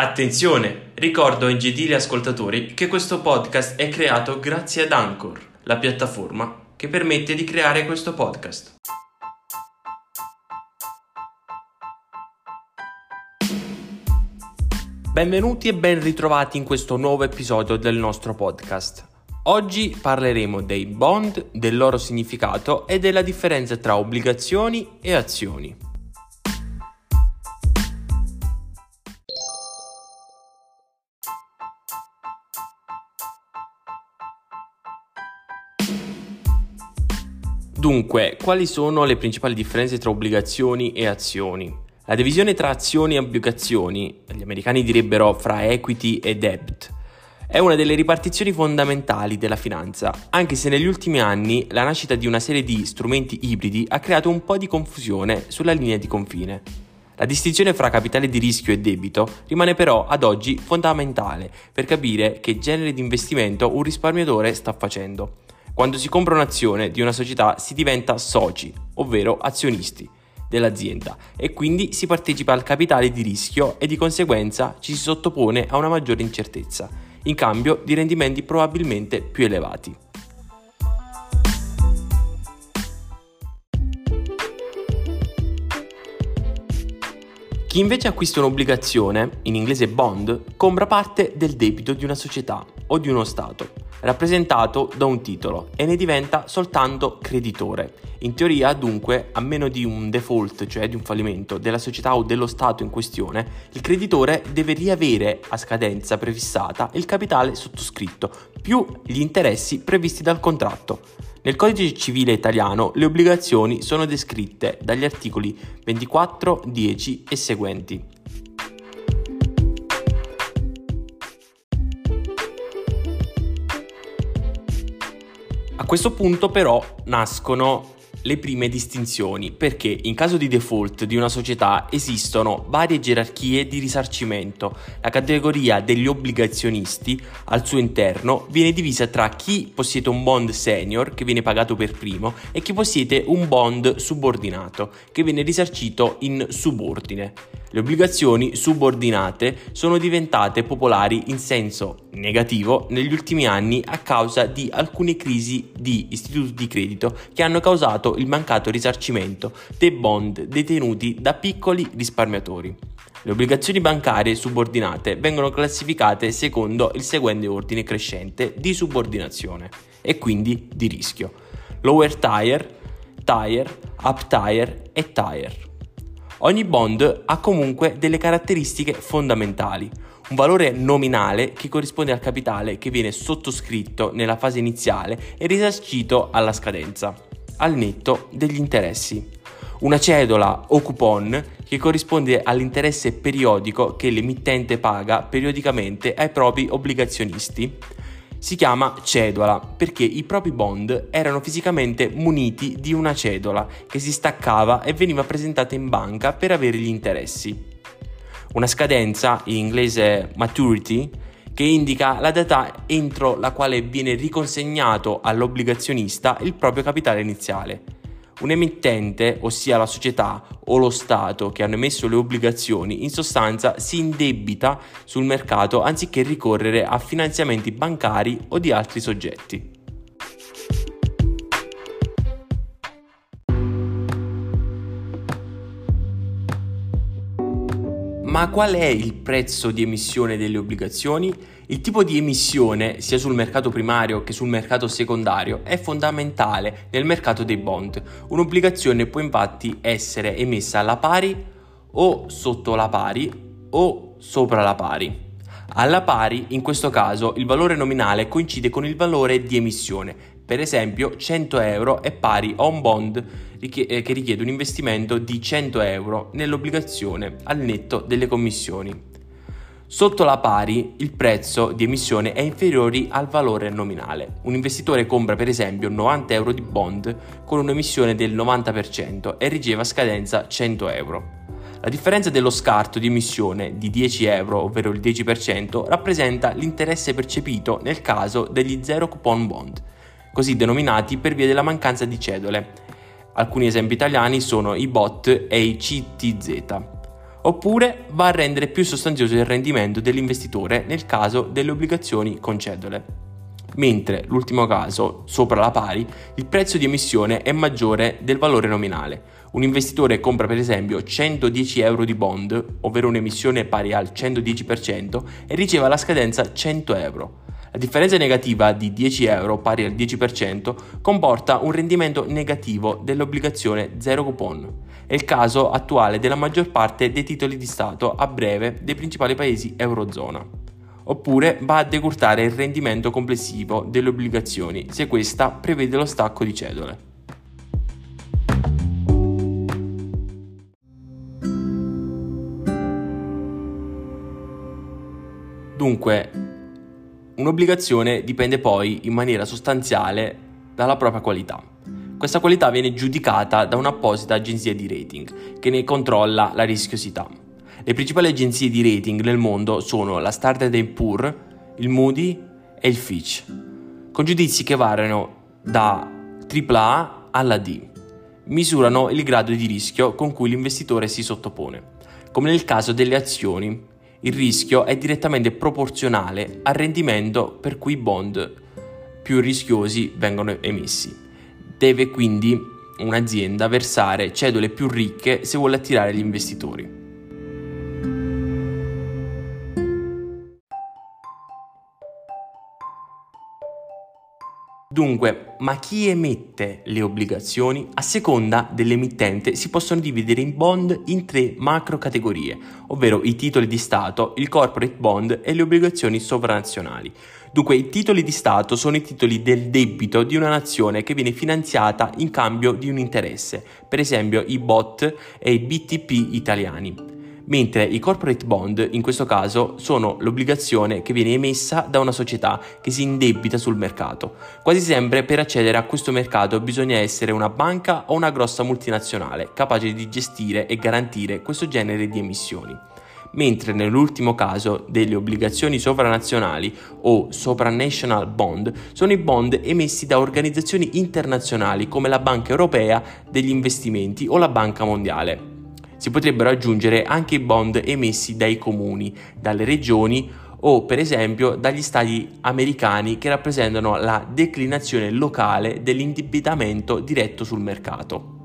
Attenzione! Ricordo ai gentili ascoltatori che questo podcast è creato grazie ad Anchor, la piattaforma che permette di creare questo podcast. Benvenuti e ben ritrovati in questo nuovo episodio del nostro podcast. Oggi parleremo dei bond, del loro significato e della differenza tra obbligazioni e azioni. Dunque, quali sono le principali differenze tra obbligazioni e azioni? La divisione tra azioni e obbligazioni, gli americani direbbero fra equity e debt, è una delle ripartizioni fondamentali della finanza, anche se negli ultimi anni la nascita di una serie di strumenti ibridi ha creato un po' di confusione sulla linea di confine. La distinzione fra capitale di rischio e debito rimane però ad oggi fondamentale per capire che genere di investimento un risparmiatore sta facendo. Quando si compra un'azione di una società si diventa soci, ovvero azionisti dell'azienda e quindi si partecipa al capitale di rischio e di conseguenza ci si sottopone a una maggiore incertezza in cambio di rendimenti probabilmente più elevati. Chi invece acquista un'obbligazione, in inglese bond, compra parte del debito di una società o di uno Stato, rappresentato da un titolo, e ne diventa soltanto creditore. In teoria, dunque, a meno di un default, cioè di un fallimento della società o dello Stato in questione, il creditore deve riavere a scadenza prefissata il capitale sottoscritto più gli interessi previsti dal contratto. Nel codice civile italiano le obbligazioni sono descritte dagli articoli 24, 10 e seguenti. A questo punto però nascono le prime distinzioni, perché in caso di default di una società esistono varie gerarchie di risarcimento. La categoria degli obbligazionisti al suo interno viene divisa tra chi possiede un bond senior che viene pagato per primo e chi possiede un bond subordinato che viene risarcito in subordine. Le obbligazioni subordinate sono diventate popolari in senso negativo negli ultimi anni a causa di alcune crisi di istituti di credito che hanno causato il mancato risarcimento dei bond detenuti da piccoli risparmiatori. Le obbligazioni bancarie subordinate vengono classificate secondo il seguente ordine crescente di subordinazione e quindi di rischio. Lower tier, tier, up tier e tier. Ogni bond ha comunque delle caratteristiche fondamentali. Un valore nominale che corrisponde al capitale che viene sottoscritto nella fase iniziale e risarcito alla scadenza, al netto degli interessi. Una cedola o coupon che corrisponde all'interesse periodico che l'emittente paga periodicamente ai propri obbligazionisti si chiama cedola perché i propri bond erano fisicamente muniti di una cedola che si staccava e veniva presentata in banca per avere gli interessi. Una scadenza, in inglese maturity, che indica la data entro la quale viene riconsegnato all'obbligazionista il proprio capitale iniziale. Un emittente, ossia la società o lo Stato che hanno emesso le obbligazioni, in sostanza si indebita sul mercato anziché ricorrere a finanziamenti bancari o di altri soggetti. Ma qual è il prezzo di emissione delle obbligazioni? Il tipo di emissione, sia sul mercato primario che sul mercato secondario, è fondamentale nel mercato dei bond. Un'obbligazione può infatti essere emessa alla pari o sotto la pari o sopra la pari. Alla pari, in questo caso, il valore nominale coincide con il valore di emissione. Per esempio, 100 euro è pari a un bond eh, che richiede un investimento di 100 euro nell'obbligazione al netto delle commissioni. Sotto la pari il prezzo di emissione è inferiore al valore nominale. Un investitore compra per esempio 90 euro di bond con un'emissione del 90% e riceve a scadenza 100 euro. La differenza dello scarto di emissione di 10 euro, ovvero il 10%, rappresenta l'interesse percepito nel caso degli zero coupon bond, così denominati per via della mancanza di cedole. Alcuni esempi italiani sono i BOT e i CTZ. Oppure va a rendere più sostanzioso il rendimento dell'investitore nel caso delle obbligazioni con cedole. Mentre l'ultimo caso, sopra la pari, il prezzo di emissione è maggiore del valore nominale. Un investitore compra per esempio 110 euro di bond, ovvero un'emissione pari al 110%, e riceve alla scadenza 100 euro. La differenza negativa di 10 euro pari al 10% comporta un rendimento negativo dell'obbligazione zero coupon. È il caso attuale della maggior parte dei titoli di Stato a breve dei principali paesi Eurozona. Oppure va a decurtare il rendimento complessivo delle obbligazioni se questa prevede lo stacco di cedole. Dunque, Un'obbligazione dipende poi in maniera sostanziale dalla propria qualità. Questa qualità viene giudicata da un'apposita agenzia di rating che ne controlla la rischiosità. Le principali agenzie di rating nel mondo sono la Standard Poor's, il Moody e il Fitch, con giudizi che variano da AAA alla D. Misurano il grado di rischio con cui l'investitore si sottopone, come nel caso delle azioni il rischio è direttamente proporzionale al rendimento per cui i bond più rischiosi vengono emessi. Deve quindi un'azienda versare cedole più ricche se vuole attirare gli investitori. Dunque, ma chi emette le obbligazioni? A seconda dell'emittente si possono dividere in bond in tre macro categorie, ovvero i titoli di Stato, il corporate bond e le obbligazioni sovranazionali. Dunque, i titoli di Stato sono i titoli del debito di una nazione che viene finanziata in cambio di un interesse, per esempio i BOT e i BTP italiani mentre i corporate bond in questo caso sono l'obbligazione che viene emessa da una società che si indebita sul mercato. Quasi sempre per accedere a questo mercato bisogna essere una banca o una grossa multinazionale capace di gestire e garantire questo genere di emissioni mentre nell'ultimo caso delle obbligazioni sovranazionali o supranational bond sono i bond emessi da organizzazioni internazionali come la Banca Europea degli Investimenti o la Banca Mondiale. Si potrebbero aggiungere anche i bond emessi dai comuni, dalle regioni o per esempio dagli stati americani che rappresentano la declinazione locale dell'indebitamento diretto sul mercato.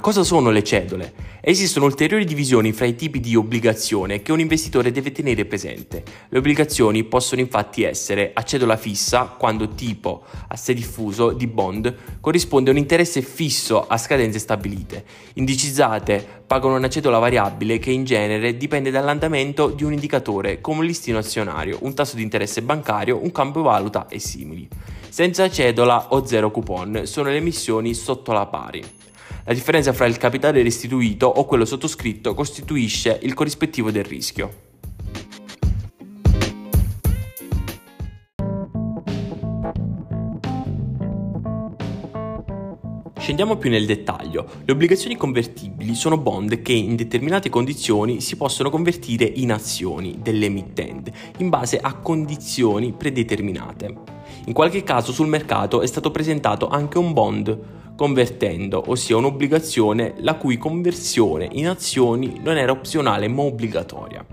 Cosa sono le cedole? Esistono ulteriori divisioni fra i tipi di obbligazione che un investitore deve tenere presente. Le obbligazioni possono infatti essere a cedola fissa, quando tipo assai diffuso di bond corrisponde a un interesse fisso a scadenze stabilite. Indicizzate pagano una cedola variabile che in genere dipende dall'andamento di un indicatore come un listino azionario, un tasso di interesse bancario, un cambio valuta e simili. Senza cedola o zero coupon sono le emissioni sotto la pari. La differenza fra il capitale restituito o quello sottoscritto costituisce il corrispettivo del rischio. Scendiamo più nel dettaglio. Le obbligazioni convertibili sono bond che in determinate condizioni si possono convertire in azioni dell'emittente in base a condizioni predeterminate. In qualche caso sul mercato è stato presentato anche un bond convertendo, ossia un'obbligazione la cui conversione in azioni non era opzionale ma obbligatoria.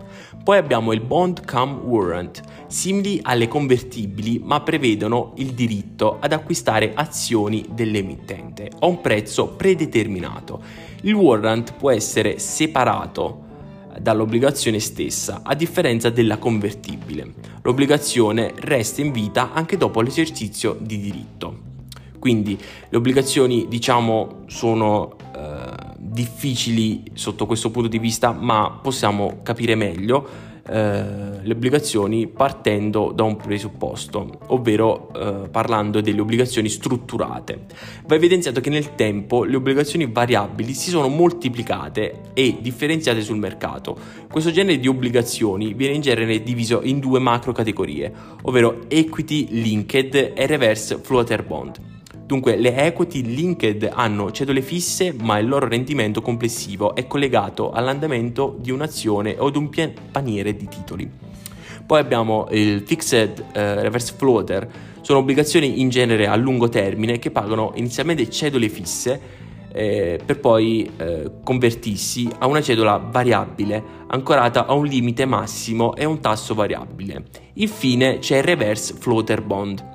Poi abbiamo il bond come warrant, simili alle convertibili ma prevedono il diritto ad acquistare azioni dell'emittente a un prezzo predeterminato. Il warrant può essere separato dall'obbligazione stessa, a differenza della convertibile. L'obbligazione resta in vita anche dopo l'esercizio di diritto. Quindi le obbligazioni diciamo sono eh, difficili sotto questo punto di vista, ma possiamo capire meglio eh, le obbligazioni partendo da un presupposto, ovvero eh, parlando delle obbligazioni strutturate. Va evidenziato che nel tempo le obbligazioni variabili si sono moltiplicate e differenziate sul mercato. Questo genere di obbligazioni viene in genere diviso in due macro categorie, ovvero equity linked e reverse floater bond. Dunque le equity linked hanno cedole fisse ma il loro rendimento complessivo è collegato all'andamento di un'azione o di un paniere di titoli. Poi abbiamo il fixed eh, reverse floater, Sono obbligazioni in genere a lungo termine che pagano inizialmente cedole fisse eh, per poi eh, convertirsi a una cedola variabile ancorata a un limite massimo e un tasso variabile. Infine c'è il reverse floater bond,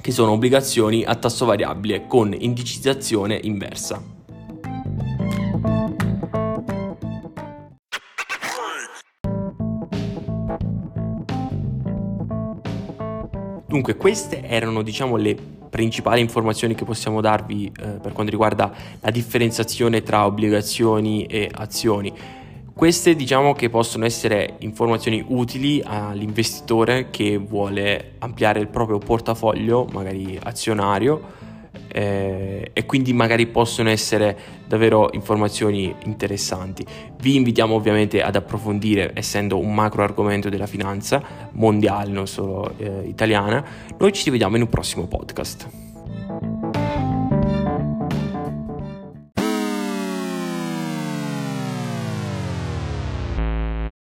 che sono obbligazioni a tasso variabile con indicizzazione inversa. Dunque, queste erano, diciamo, le principali informazioni che possiamo darvi eh, per quanto riguarda la differenziazione tra obbligazioni e azioni. Queste diciamo che possono essere informazioni utili all'investitore che vuole ampliare il proprio portafoglio, magari azionario, eh, e quindi magari possono essere davvero informazioni interessanti. Vi invitiamo ovviamente ad approfondire, essendo un macro argomento della finanza mondiale, non solo eh, italiana. Noi ci vediamo in un prossimo podcast.